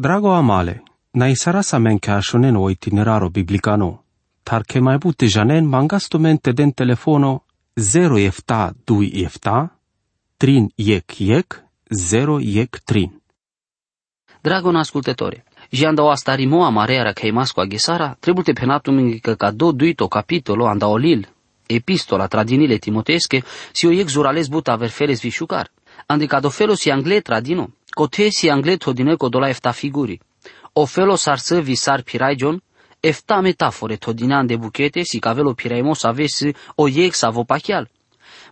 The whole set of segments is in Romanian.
Drago amale, na isara sa men ke ashonen o itineraro biblicano, tar ke mai bute janen mangasto mente den telefono 0 efta 2 efta, trin iec iec, 0 iec trin. Dragon ascultători, Janda o astarimo amareara che masco a Gesara, trebuie penatum că ca do duito capitolo anda olil, epistola tradinile timotesche, si o exurales buta aver feles visciucar. Andi ca do felo si angle tradino, cote si angle todine codola efta figuri. O felo sar să visar piraijon, efta metafore todine de buchete si cavelo piraimos avesi o ex avopachial.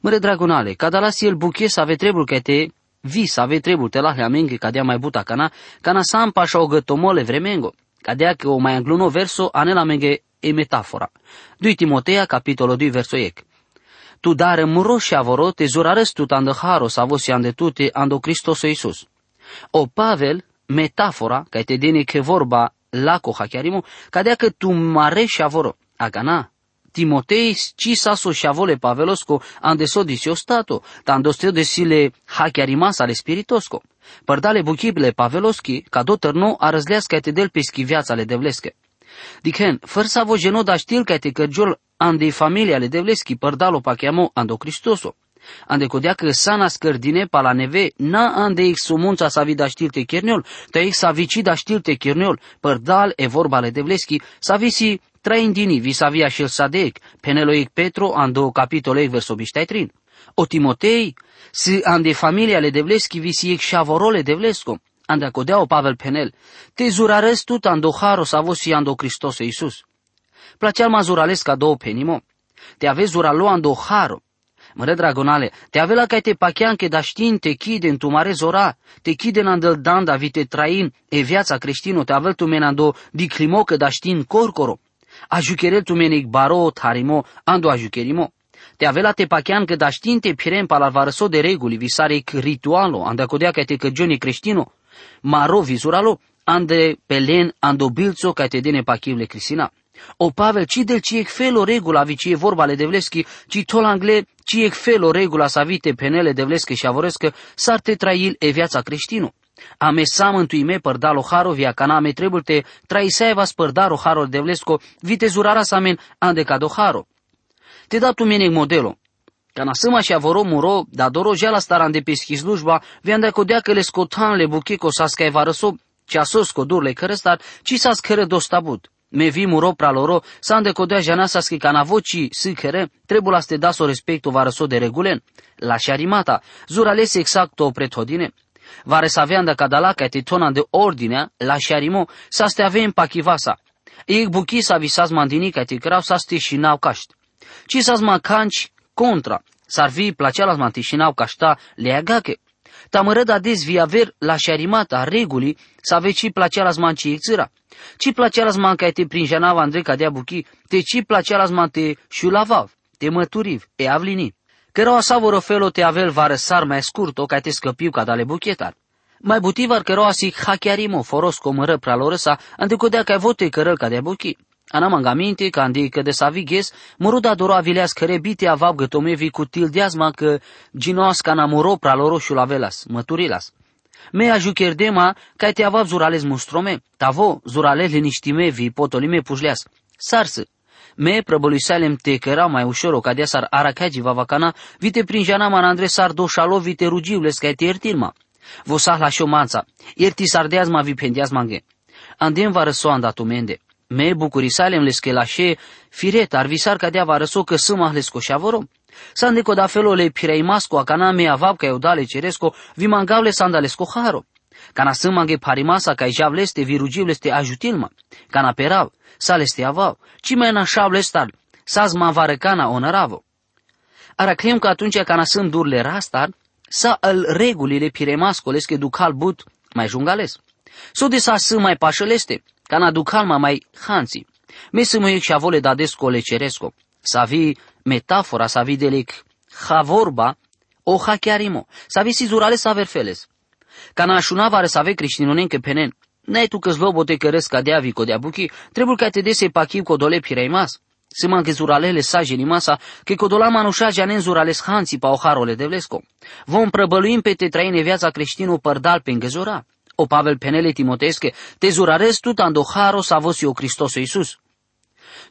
Măre dragonale, cada si el buche să ave trebul că te vis ave trebul te lahle amenge cadea mai buta cana, cana sampa și o gătomole vremengo. Cadea că o mai angluno verso anela menge e metafora. 2 Timotea, capitolo 2, verso ec. Tu dare muro și avoro te zurarăs tu tandă haro să avos de tute ando Hristos Iisus. O Pavel, metafora, ca te dene că vorba la coha chiarimo, cadea că tu mare și avoro. Agana, Timotei cisaso sciavole pavelosco andesodisio stato, tandosteo de sile hachiarimas ale spiritosco. Părdale buchibile paveloschi, ca doter nou a răzlească te del peschi viața ale devlesche. Dichen, fără să avo geno da știl ca te cărgiol ande familia ale devleschi părdalo pa chiamo ando Cristoso. Ande codea că sana scărdine pa la neve, na ande ex sumunța sa vida știlte cherniol, te ex sa vicida știlte cherniol, părdal e vorba ale devleschi, sa visi traindini visavia și sadec, peneloic Petro, ando capitole verso biștaitrin. O Timotei, si ande familia le devleschi visiec șavorole devlesco, ande acodea Pavel penel, te zuraresc tut ando haros avosi ando Hristos Iisus. Placeal ma zuralesc a două penimo, te ave zuralo ando haro, Măre dragonale, te avea ca te pacheanche da știin te chide în tu mare zora, te chide în andel danda vite train, e viața creștino, te avea tu menando di climocă da știin corcoro ajucherel tu menic baro tarimo ando ajucherimo. Te avela te pachean că da știnte pirem palarvarăso de reguli visarec ritualo, ande acodea ca te căgioni creștino, maro vizuralo, ande pelen ando bilțo ca te dene pachivle Cristina. O Pavel, ci del ci ec felo regula vi ci e vorba le devleschi, ci tol angle, ci ec felo regula sa vite penele devlesche și avorescă, s-ar te trail e viața creștino. Ame sa mântuime părdalo haro via cana ame trebuie te traisaeva spărdaro haro devlesco vite zurara samen ande cado haro. Te da tu meneg modelo. Cana săma și avoro muro, da doro jala staran de peschi slujba, vian de codea că le scotan le buchico sa scai varăso, ce asos codurle cărăstar, ci sa scără dostabut. Me vi muro praloro, sa ande codea jana sa schi cana voci sichere, trebuie la ste daso respecto varăso de regulen. La șarimata, zuralese exact o prethodine, Vare să avea cadala ca tona de ordinea la șarimo să ste avem pachivasa. Ig buchi sa visaz mandini ca te crau să ste și n-au caști. Ci să canci contra, s-ar fi placea la manti și n-au cașta leagache. Tamărăd ades vi aver la șarimata regulii să aveci placea la manci exira. Ci placea la man ca te prin janava Andrei ca dea buchi, te ci placea la man te șulavav, te măturiv, e avlini. Căroa savoro felo te avel varesar mai scurto ca te scăpiu ca dale buchetar. Mai butivar căroa si hachiarimo foros co mără pralorăsa, andicodea ca vote cărăl ca de buchi. Ana mangaminte ca andi că de saviges, muruda doro avileas care bite avab gătomevi cu tildeazma că ginoas ca namuro praloroșul avelas, măturilas. Me ajucherdema ca te avab zurales mustrome, tavo zurales liniștime vi potolime pușleas. Sarsă, me prăbăluisalem te că era mai ușor o cadea sar aracagi vavacana, vite prin jana manandre sar do șalo vite rugiules ca te iertirma. Vosah la șomanța, ierti sardeaz ma vi pendeaz mange. Andem va răso andatu mende. Me bucurisalem les că la șe firet ar visar cadea va răso că sâmah les coșavoro. Sande da felo le piraimasco acana me avab ca eudale ceresco vi mangavle sandales coharo. Cana sâmange parimasa ca javleste virugivleste ajutilma. Cana perav, saleste avau, ci mai na șable star, saz ma varecana onăravo. Ara crem că atunci cana sunt durle rastar, sa al regulile piremascoles că ducal but mai jungales. So de sa să mai pașăleste, cana ducal ma mai hanții. Me să mă și avole da descole ceresco. Să vi metafora, să vi delic havorba, o hachiarimo, să vi sizurale să verfeles. Cana așunava să ave creștinonen că penen, Nei tu că zlobote căresc ca dea vico de buchi, trebuie ca te dese pachiv codole pireimas. Se manche zuralele sa masa, că codola manușa janen zurales hanții pa oharole de vlesco. Vom prăbăluim pe te traine viața creștinul părdal pe îngăzora. O Pavel penele Timotesche, te zurarez tu tando haro sa vosio Cristoso Iisus.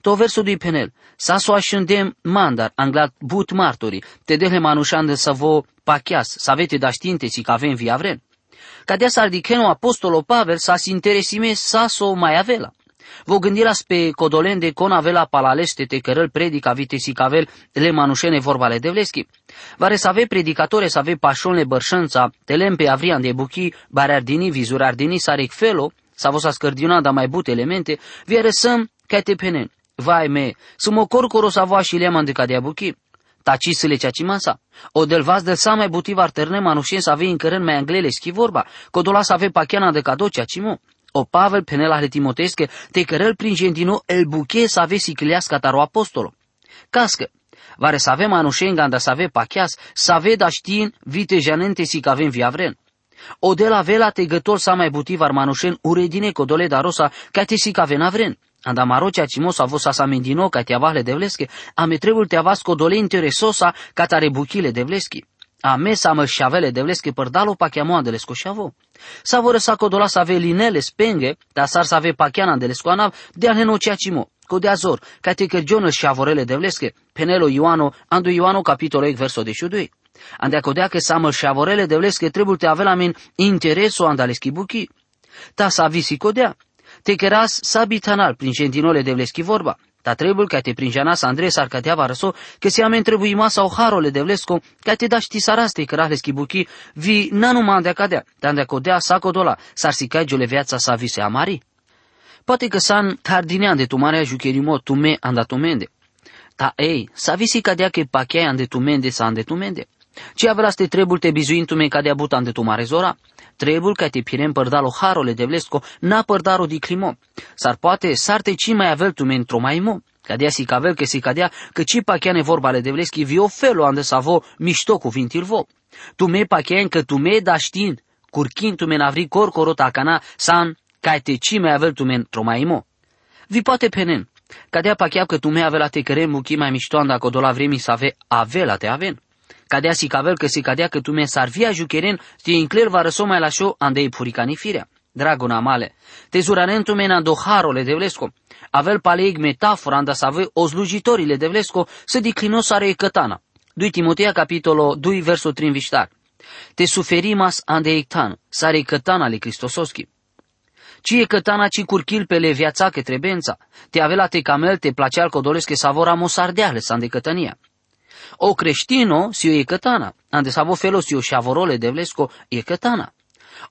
To verso di penel, sa so ascendem mandar anglat but martori, te dehle manușandă să vă pachias, să avete da știinte si că avem via vren. Cadea s-ar diceno apostolo Pavel sa si interesime sa so mai avela. Vă gândiras pe codolende con avela palaleste te cărăl predica vite si cavel le manușene vorbale de vleschi. Vare să ave predicatore să ave pașonle bărșânța, telempe avrian de buchi, bareardini, vizurardini, sarec felo, sa vos scărdionada mai but elemente, viere săm ca te penen. Vai me, să mă corcoro să vă și leman de cadea buchi. Taci să le ceaci masa. O del vas del sa mai butiv ar terne manușien să ave încărân mai anglele schi vorba, codola să ave pachiana de cadou ceaci mo. O Pavel penela le timotesche, te cărăl prin gendino el buche să ave sicleasca taro apostolo. Cască, vare să avem anușen ganda să ave pachias, să ave da știin vite janente si că avem viavren. O de la vela te gător sa mai butiv ar manușen uredine codole da rosa ca te si că avem avren. Anda marocea cimos a vos sa mendino ca te avale de vlesche, a me trebul te avas codole interesosa ca tare buchile de vleschi. A me sa mă șavele de vlesche părdalo pa chiamoa de lescoșavo. Sa vor sa codola să ave linele spenge, dar sar să ave pachiana de lescoanav, de al henocea cimo. Co de azor, ca te cărgionă și avorele de vlesche, penelo Ioano, andu Ioano capitolul 8 verso 22. Andea codea că sa mă și avorele de vlesche trebuie te avea la min interesul andaleschi buchi. Ta sa visi codea, te keras sabitanal prin gentinole de vleschi vorba. Ta trebuie ca te prin janas Andres ar catea varăso, că se amen trebuie masa o harole de vlesco, ca te da ști saraste cărahles buchi, vi nanu mandea cadea, dar de codea sa codola, s-ar sica giole viața sa vise amari. Poate că san tardinean de tu marea jucherimo tu me andatumende. Ta ei, sa visi cadea că pachea andetumende sa andetumende. Ce avea te trebuie te bizuintume cadea buta andetumare zora? Trebuie ca te pirem părdalo harole de vlesco, na părdaro di climo. S-ar poate sarte ci mai avel tu mentro mai mo. Cadea si cavel că si cadea că ci pacheane vorbale de vleschi vi o felo ande să vo mișto cu vintil vo. Tu me pachean că tu me da știin, curchin tu me navri cor corota cana san, ca te ci mai avel tu mentro mai mo. Vi poate penen. Cadea pachea că tu me avea la te cărem muchi mai mișto anda codola vremi să ave avela te aven cadea si cavel că si cadea că tu me sarvia jucheren, ti incler va răso mai la show andei puricani firea. Dragona male, te zuranen tu mena doharole de vlesco. Avel paleig metafora anda să ave o slujitorile de vlesco să diclino sare cătana. 2 Timotea capitolo 2 verso 3 viștar. Te suferimas ande ectan, sare cătana le Cristososchi. Ci e cătana ci curchil pe le viața că trebuența. Te avela te camel, te placea al codolesc că savora mosardeale sa de cătănia. O creștino si o e cătana, ande savo felo si o șavorole de vlesco e cătana.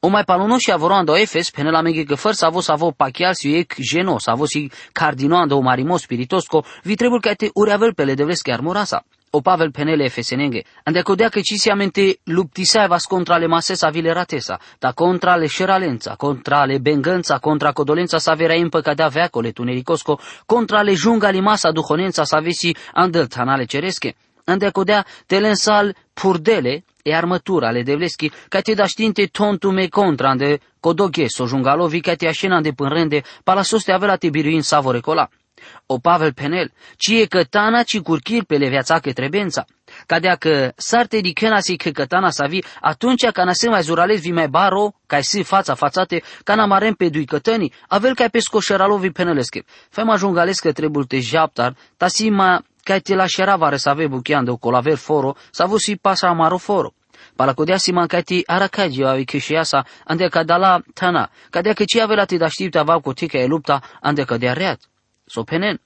O mai paluno și avoro ando Efes, pene la meghe că făr savo savo pachial si ec geno, savo si cardino ando marimo spiritosco, vi trebuie ca te ureavel pele de vlesche armorasa. O Pavel penele efesenenge, ande codea că ci siamente luptisaevas contra le masesa vile ratesa, da contra le șeralența, contra le bengânța, contra codolența sa vera impăca de veacole tunericosco, contra le junga limasa duhonența sa vesi andăl tanale ceresche, andecodea telensal purdele e armătura le devleschi, ca te da știinte tontu me contra ande codoghe so jungalovi ca te așena de pânrende, palasos te avea te biruin savore cola. O Pavel Penel, ci e cătana ci curchir pe le viața că trebuența. Ca de că sarte di căna si că cătana sa vi, atunci ca se mai zurales vi mai baro, ca si fața fațate, ca na marem pe dui cătăni, avel ca pe scoșeralovi penelesche. Fem ajungales că trebuie te japtar, ta si ma ca te la xeravare să ave buchiando colaver foro, sa vusi pasa amaro foro. Pala codea si mancati aracagi avi kishiasa, ande ca dala tana, cadea că ci avea ti da știpte avau cu tica e lupta, ande că de reat. So penen.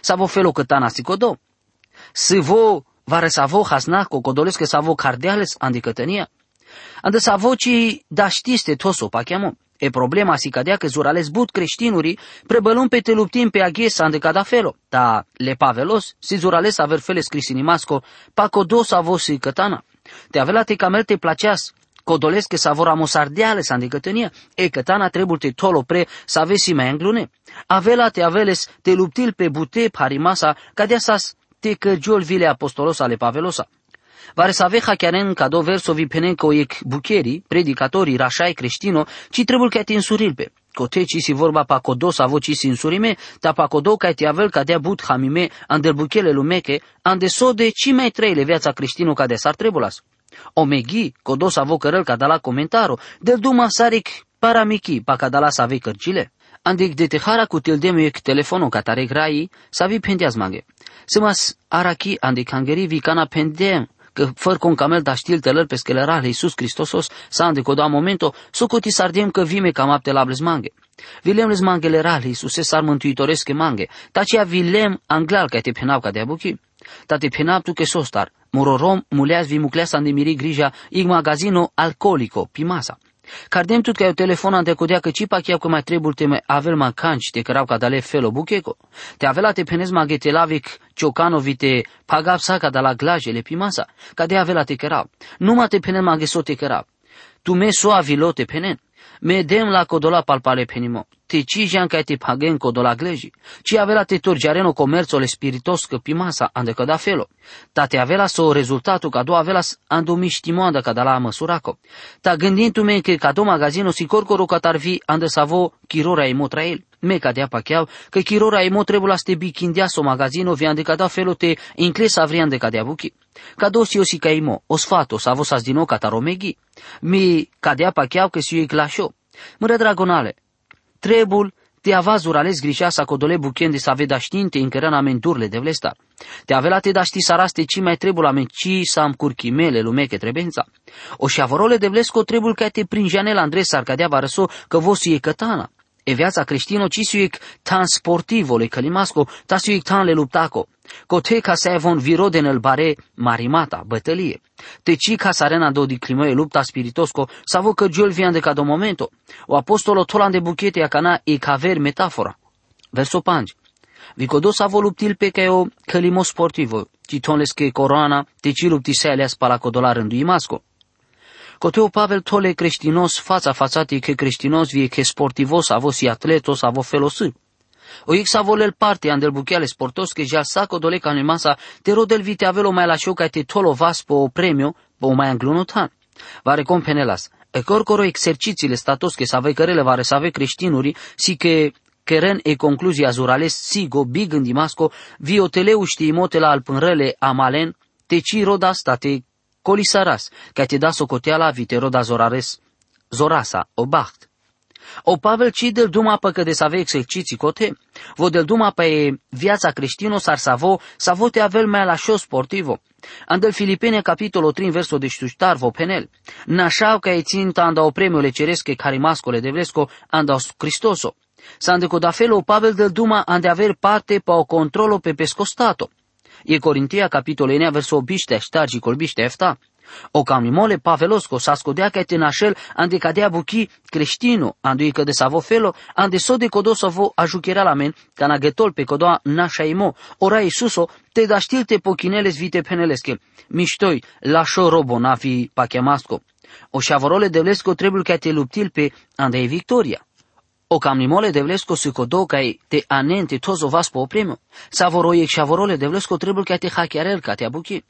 Sa vo felo că tana si codo. Si vo, vare sa vo hasna, co codolesc că sa vo cardeales, ande cătănia. Ande sa vo ci da știste toso pa chiamo. E problema si cadea că zurales but creștinuri, prebălum pe te luptim pe aghesa de cada felo, ta le pavelos, si zurales aver fele scris masco, pa codos avosi cătana. Te avela te camel te placeas, codolesc că savora mosardeale sa de cătănia, e cătana trebuie te tolo pre să avesi mai înglune. Avela te aveles te luptil pe bute parimasa, cadea sas te căgiol vile apostolos ale pavelosa. Vare să ave hachiaren ca do verso vi penenco ec bucheri, predicatori, rașai creștino, ci trebuie că te însurilpe. Cote ci si vorba pa codo sa voci si însurime, ta pa codo ca te avel ca dea but hamime, andel buchele lumeche, ande so de ci mai treile viața creștino ca de sar trebulas. O meghi, codo sa vo cărăl ca da la comentaro, del duma saric para miki pa kadala savi cărcile? Andik de tehara cu tildemu ek telefono katare grai, savi pendiaz mange. Semas araki andik hangeri vi kana pendem, că făr con camel da știl telăr pe sceleral Iisus Hristosos, sa ande coda momento, so coti sardiem că vime cam apte la mange. Vilem les mangele ral Iisuse sar mântuitoresche mange, tacia vilem anglal ca te penau ca de abuchi. Ta te penau tu che sostar, mororom muleaz vi mucleas ande miri grija ig magazino alcoolico, pimasa. Cardem tut ca o telefon ante codea că cipa chia că mai trebuie te mai avel ma canci te cărau ca dale felo bucheco. Te avela te penez ma getelavic ciocano vite pagap sa ca da la glajele pimasa, ca de avela te cărau. Numa te penen ma geso te cărau. Tu me so avilo te penen. Me dem la codola palpale penimo. Te cijan ca te pagen codola gleji. Ci avela te torgiareno comerțo le spiritos că pimasa ande că da felo. Ta te avela so rezultatul ca do avela ando miștimoanda ca da la măsuraco. Ta gândindu me că ca do magazino si corcoro ca tar vi ande savo chirora emo trael. Me ca dea pacheau că chirora emo trebuie la ste bichindia so magazino vi ande ca da felo te inclesa vri ande ca dea buchi. Ca do si o si ca imo, o sfato, savo sas dino ca taromeghi. Mi ca dea pacheau că si o iclașo. Mără dragonale, trebul te avazur ales grișeasa codole buchen de să avea știnte în cărăna menturile de vlesta. Te avea te da ști saraste ci mai trebul amen ci să am curchimele lume că trebența. O și avorole de vlesco trebul ca te prinjanel Andres Arcadea varăso că vosu e cătana. E viața creștino ci suic tan sportivo le călimasco, ta suic tan le luptaco. Cote ca să avon viroden el bare marimata, bătălie. Te ci ca să arena do di climoe lupta spiritosco, sa vo că giol vian de ca do momento. O apostolo tolan de buchete a cana e caver metafora. Verso pangi. Vicodo sa vo luptil pe ca o călimo sportivo, ci tonles che coroana, te ci lupti se aleas pala codolar în duimasco. Coteo Pavel tole creștinos fața fațati că creștinos vie că sportivos avo si atletos avo felosâ. O ix avolel parte andel buchiale sportos che già saco dole ca masa te rodel vite avelo mai la ca te tolo vas po o premio po mai anglunotan. Vare compenelas. E corcoro exercițiile statos că să cărele vare să ave creștinuri si că Keren e concluzia zurales sigo big în dimasco vi o teleu știi motela al pânrele amalen te ci roda state colisaras, ca te da socoteala roda zorares, zorasa, o bacht. O Pavel ci del duma pe că de să ave exerciții cote, vo del duma pe viața creștino sar savo, savo te avel mai la șo sportivo. Andel Filipene capitolo 3 verso de ștuștar vo penel. Nașau ca e ținta anda o premiule ceresche carimascole de vresco anda Cristoso. Sande da felo Pavel del duma ande aver parte pa o controlo pe pescostato. E Corintia capitolo 9 verso 18 ștargi colbiște efta. O camimole pavelosco sa scodea ca te nașel ande cadea buchi creștino, andu că de savo felo, ande so de codo savo ajuchera la men, ca na getol pe codoa nașa imo, ora Isuso, te da știl te pochineles vite penelesche, miștoi, lașo robo nafi pachemasco. O șavorole de vlesco trebuie ca te luptil pe ande e victoria. O camnimole de vlesko sukodo kai te anente tozo vas po opremo. Savoroje kshavorole de vlesko trebuie ca te hachiarel ca te abuchi.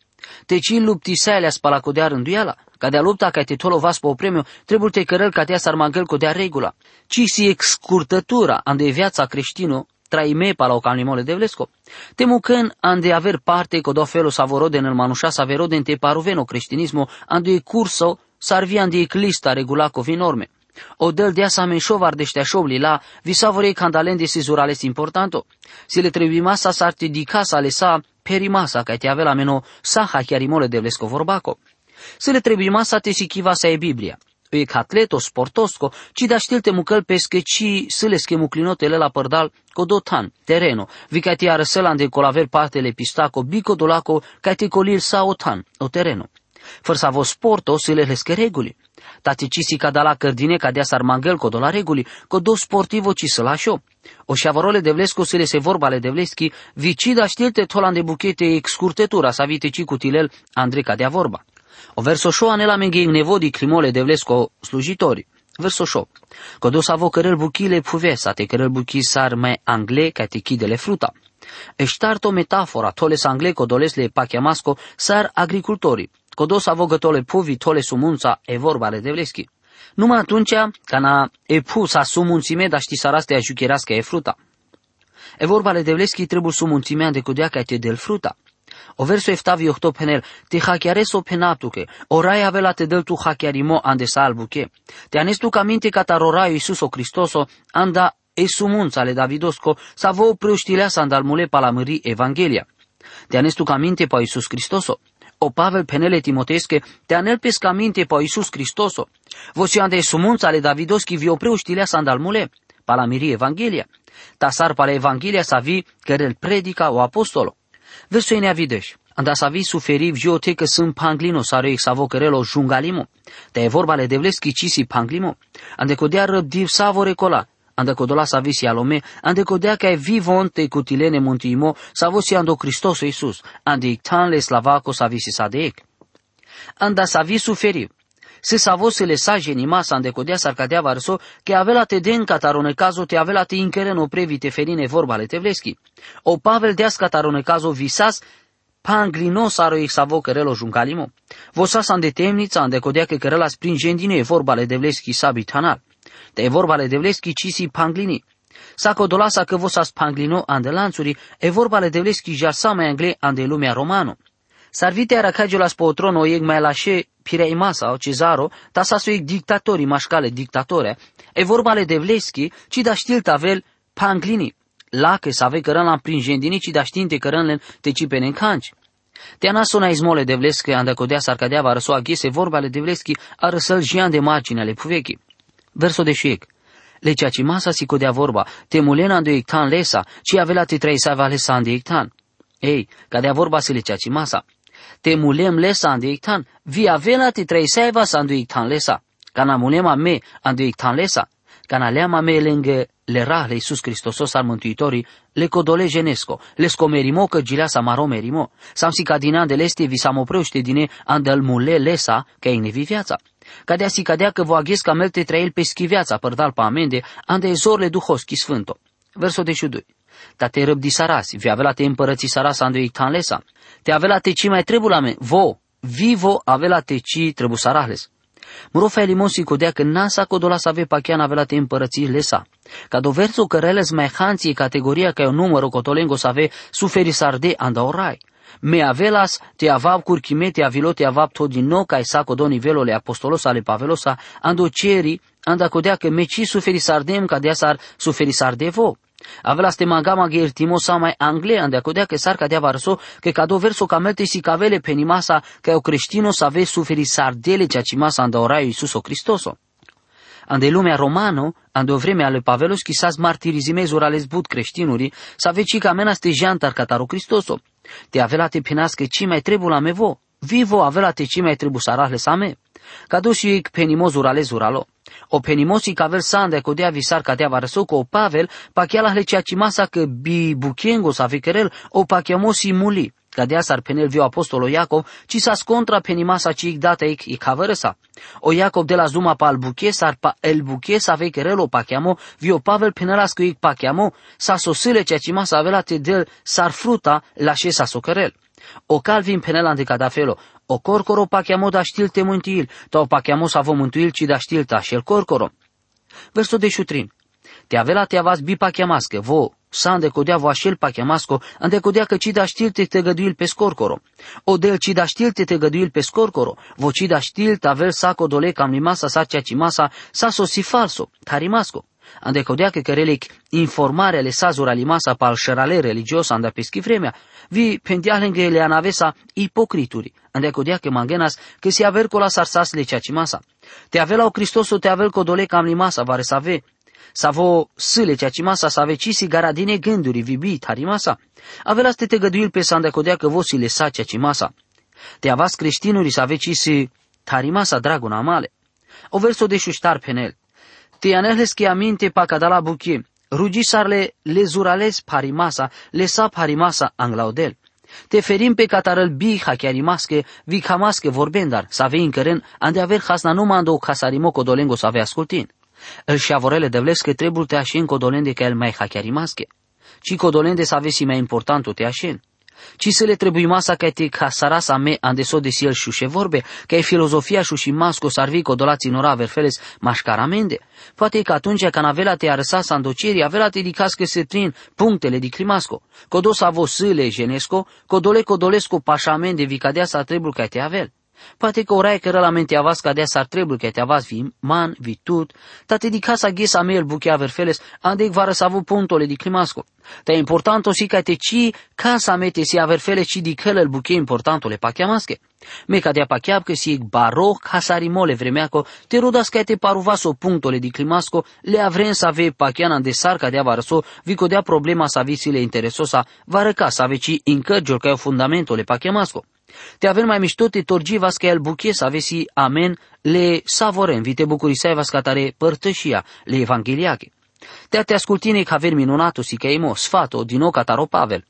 Te ci lupti sale spala codea rânduiala, ca de lupta ca te tolo vas po premio, trebuie te cărăl ca te sarmangel codea regula. Ci si excurtătura ande viața creștino trai me pala o camnimole de vlesco. Te mucân ande aver parte codo felo savorode nel manușa saverode te paruveno creștinismo ande curso sarvi ande eclista regula covi norme. O del de asa menșovar de șteașobli la visavore candalen de sizurales importanto. Si le trebuie masa s-ar dedica sa le sa perimasa ca te avea meno saha chiarimole de vlesco vorbaco. Si le trebuie masa te sichiva sa e Biblia. E catleto sportosco, ci da știlte mucăl pesche ci le schemu clinotele la părdal codotan, tereno, vi ca te arăsălan de colaver partele pistaco, bico dolaco, ca te colil sa otan, o tereno. Fără să vă sporto, le lesche reguli. Taticisi ca da la cărdine ca dea sarmangel co la reguli, co do sportivo ci să lașo. O șavorole de vlesco le se vorbale de vleschi, vicida știlte tolan de buchete excurtetura sa vite ci cutilel Andreca dea vorba. O verso șo anela menghe in nevodi climole de vlesco slujitori. Verso șo. Codo sa vo cărăl buchile puvesa, te cărăl buchi sar mai angle ca te chidele fruta. Eștarto metafora, toles angle codolesle pachiamasco, sar agricultorii. Codos avogătole puvi tole sumunța e vorba de Devleschi. Numai atunci, ca na e pu sa sumunțime, dar știi saraste a jucherească e fruta. E vorba de Devleschi trebuie sumunțimea de codea ca te del fruta. O verso eftavi ohto penel, te hackeareso penatuke, orai avela te del tu hackearimo ande salbuke. Te anestu caminte cataroraio Iisus o Cristoso, anda e sumunța le Davidosco, sa vo preoștilea sa andalmule palamări Evanghelia. Te anestu caminte pa Iisus Cristoso. O Pavel penele Timotesche, te anel pe scaminte pa Iisus Cristoso. Voci ande sumunța le Davidoschi vi o preoștilea sa andalmule, palamiri Evanghelia. Tasar pala Evanghelia sa vi cărel predica o apostolo. Verso ne avideș. Anda sa vi suferi vio te că sunt panglino saro ex avocerelo jungalimo. Te e vorba le devleschi cisi panglimo. Ande codea răbdiv savo recola. Ande codola sa vi si alome. Ande codea ca e vivon te cutilene muntiimo. Sa vosi ando Cristoso Iisus. Ande ictan le slavaco sa vi si sadec. Anda sa vi suferi. Se savosele sa genimasa andecodea sarcadea varso, che avela te den catarone caso te avela te inchereno previte ferine vorba le tevleschi. O Pavel deas catarone caso visas panglino saro ix savo cărelo juncalimo. Vosas ande temnița andecodea că cărela springendine e vorba le devleschi sabitanar. Te e vorba le devleschi cisi panglini. Saco dolasa că vosas panglino ande lanțuri, e vorba le devleschi jarsa mai angle ande lumea romano. Sarvite aracagiolas po trono ieg mai lasce pirei masa o Cezaro, ta sa so dictatori mașcale dictatore, e vorba le devleschi, ci da știl tavel panglini, la că să ave cărăn la prinjendini, ci da știnte cărânlen te cipene în canci. Te anasona izmole devleschi anda codea sarcadea va răsoa ghese vorba le devleschi a răsăl jian de margine ale puvechi. Verso de șiec. Le ceaci masa si codea vorba, te mulena de ictan lesa, ci avea te trei sa vale san de ictan. Ei, cadea vorba si le ceaci masa, te mulem lesa andu iktan, vi avela te treiseva sandu iktan lesa. Cana mulema me andu iktan lesa. Cana leama me lângă le rahle Iisus Hristosos al Mântuitorii, le codole genesco, le scomerimo că gilea sa maro merimo, sam si cadina de leste vi sam oprește dine andel mule lesa, că e nevi viața. Cadea si cadea că vo aghes ca melte trail pe schi viața, părdal pa amende, ande zorle duhoschi sfânto. Verso de 2. Ta te răbdi sarasi, vi avela te împărății sarasa andu iktan lesa te avela te ci mai trebulame, vo, vivo avela te ci trebu sarahles. Muro fe limosi codea că nasa codola să ave pachian avela te împărății lesa. Ca do verso căreles mai hanții categoria ca o număr cotolengo să ave suferi sarde anda orai. Me avelas te avab curchime te avilo te avab tot din nou ca sa codo nivelole apostolos ale pavelosa ando ceri anda codea că meci suferi sardem ca de sar suferi sarde vo. Avela ste magama gertimo sa mai angle ande acodea che sarca de varso che cado verso camelte si cavele penimasa che o creștino să ave suferi sardele cea cimasa anda oraiu Iisuso Cristoso. Ande lumea romano, ande o vreme ale Pavelos quizás martirizimezur ales but creștinuri, să ave ci camena ste jantar cataro Cristoso. Te avela te penasque ci mai trebu la mevo, vivo avela te ci mai trebu sarahles ame. Cado și ei penimozur ales uralo. O penimosi kavel sande kodea visar kadea varsoko o Pavel pakiala hlecea cimasa că bi bukiengo sa vikerel o pakiamosi muli. Cadea sar penel viu apostolo Iacob, ci sa contra penimasa ci data ic i cavărăsa. O Iacob de la zuma pa al buche sar pa el buche sa vekerel o pachiamo, viu Pavel penelasco ic pachiamo, sa sosile cea cimasa avela te del sar fruta la sa sokerel. O calvin penel cada felo, o corcoro pachiamo da știl te mântuil, ta o pachiamo sa vă mântuil ci da știl ta el corcoro. Verso de șutrin. Te avela te avas bi pachiamască, vo, san de codea vo așel pachiamasco, ande codea că ci da știl te te găduil pe scorcoro. O del ci da știl te te găduil pe scorcoro, vo ci da știl tavel sa codole cam limasa sa cea cimasa sa sosi falso, tarimasco ande codea che kerelek informare le sazura limasa pal șerale religios anda peschi vremea, vi pendialenge le anavesa ipocrituri, ande codea che mangenas che si aver cola sarsas le ceacimasa. Te avela o Cristoso te avel codole cam limasa vare să ave, să vo sâle ceacimasa să ave cisi garadine gânduri vibi tarimasa. Avela ste te găduil pe sande codea că vosi le sa ceacimasa. Te avas creștinuri să ave cisi tarimasa draguna male. O verso de șuștar penel. Te anehles que aminte pa cadala buche, rugisarle le zurales parimasa, le sa parimasa anglaudel. Te ferim pe catarăl bi hachiarimasche, vi camasche vorbendar, să avei încăren, ande aver hasna nu mando o casarimo codolengo să avea ascultin. El și avorele de vles că trebuie te așin codolende că el mai hachiarimasche. Ci codolende să avesi mai importantul te așin. Ci să le trebuie masa ca te ca sarasa me ande so de siel șușe vorbe, ca e filozofia șuși masco sarvi codolații nora verfeles mașcaramende. Poate că atunci când avea te arăsa sandocieri, avea te dicască se trin punctele di climasco. Codos avo sâle genesco, codole codolesco pașamende vicadea sa trebul ca te avel. Poate că orai că la mente avas ca dea ar trebui că te avas vi man, vi tut, ta te di casa ghesa mel buchea verfeles, andec vară să avu puntole di climasco. Ta e important osi ca te ci casa mete si averfele ci di călăl buche importantole pa chiamasche. Me ca dea pa chiab că si baro casarimole vremeaco, te rodas ca te paruvaso punctole di climasco, le avren să ave pa chiana de sar ca dea varăso, vico dea problema sa visile interesosa, vară ca să ave ci incărgior ca e fundamentole pa chiamasco. Te avem mai mișto te torgi vas ca el buche să avesi amen le savorem, vite bucurisai vas ca tare părtășia le evangheliache. Te te ascultine ca ver minunato si ca imo sfato din oca taro Pavel.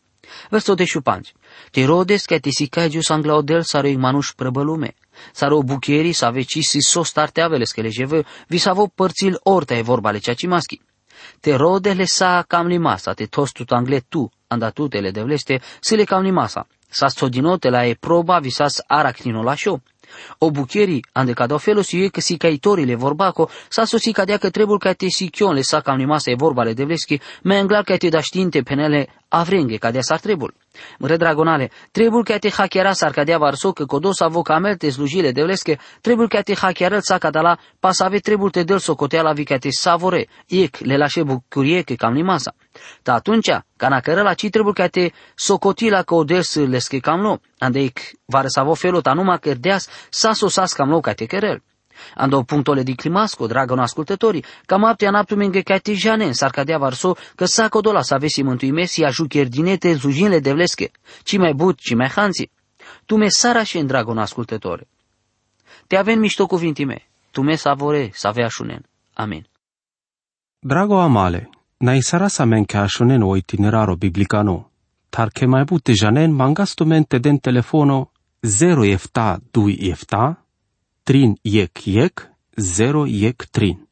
Verso de șupanci. Te rodes ca te si ca gius anglaudel saro igmanuș prăbălume. Saro bucheri să aveci si sos tarte aveles că le jevă, vi savo părțil orta e vorba le ceaci maschi. Te rode le sa cam limasa, te tostut angle tu, andatutele devleste, să le cam limasa la e proba visas aracninolașo. O bucheri, ande cada felo si e că si caitorile vorbaco, sa sosi cadea că trebuie ca te sichion le sa cam nimasa e vorba le devleschi, me englar ca te da știinte penele avrenghe cadea s-ar trebul. Mre dragonale, trebul ca te hackeara s-ar cadea varso că codos avocamel te slujile devlesche, trebul ca te hackeara sa cadala, pasave trebul te del socotea la vi ca te savore, ec le lașe bucurie că cam nimasa. Ta atunci, ca na la ci trebuie ca te socoti la codel să le sche cam lo, andeic vare sa vo felo ta numai că deas sa sosas cam lo ca te querel. Ando punctole di climasco, dragă ascultătorii, cam apte anaptu menge ca te janen, s-ar cadea varso, că sa codola să avesi mântui si a jucherdinete zujinle de vlesche, ci mai but, ci mai hanzi. Tu me sara și în dragon ascultători. Te avem mișto cuvinti me, tu me savore, să avea șunen. Amin. Drago amale, na sara sa men ca șunen o itineraro biblicano, tar che mai bute janen mangasto mente den telefono 0 efta 2 efta, trin jek jek, zero jek trin.